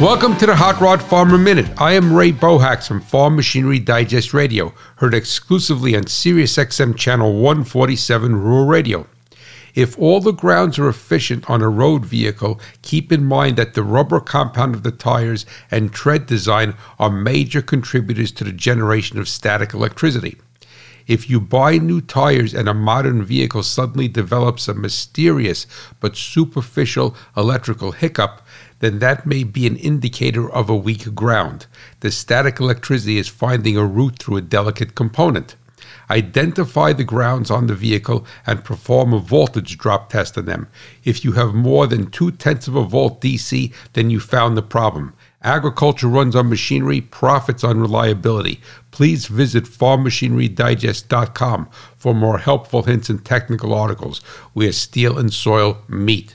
Welcome to the Hot Rod Farmer Minute. I am Ray Bohacz from Farm Machinery Digest Radio, heard exclusively on Sirius XM Channel 147 Rural Radio. If all the grounds are efficient on a road vehicle, keep in mind that the rubber compound of the tires and tread design are major contributors to the generation of static electricity. If you buy new tires and a modern vehicle suddenly develops a mysterious but superficial electrical hiccup, then that may be an indicator of a weak ground. The static electricity is finding a route through a delicate component. Identify the grounds on the vehicle and perform a voltage drop test on them. If you have more than two tenths of a volt DC, then you found the problem. Agriculture runs on machinery, profits on reliability. Please visit farmmachinerydigest.com for more helpful hints and technical articles where steel and soil meet.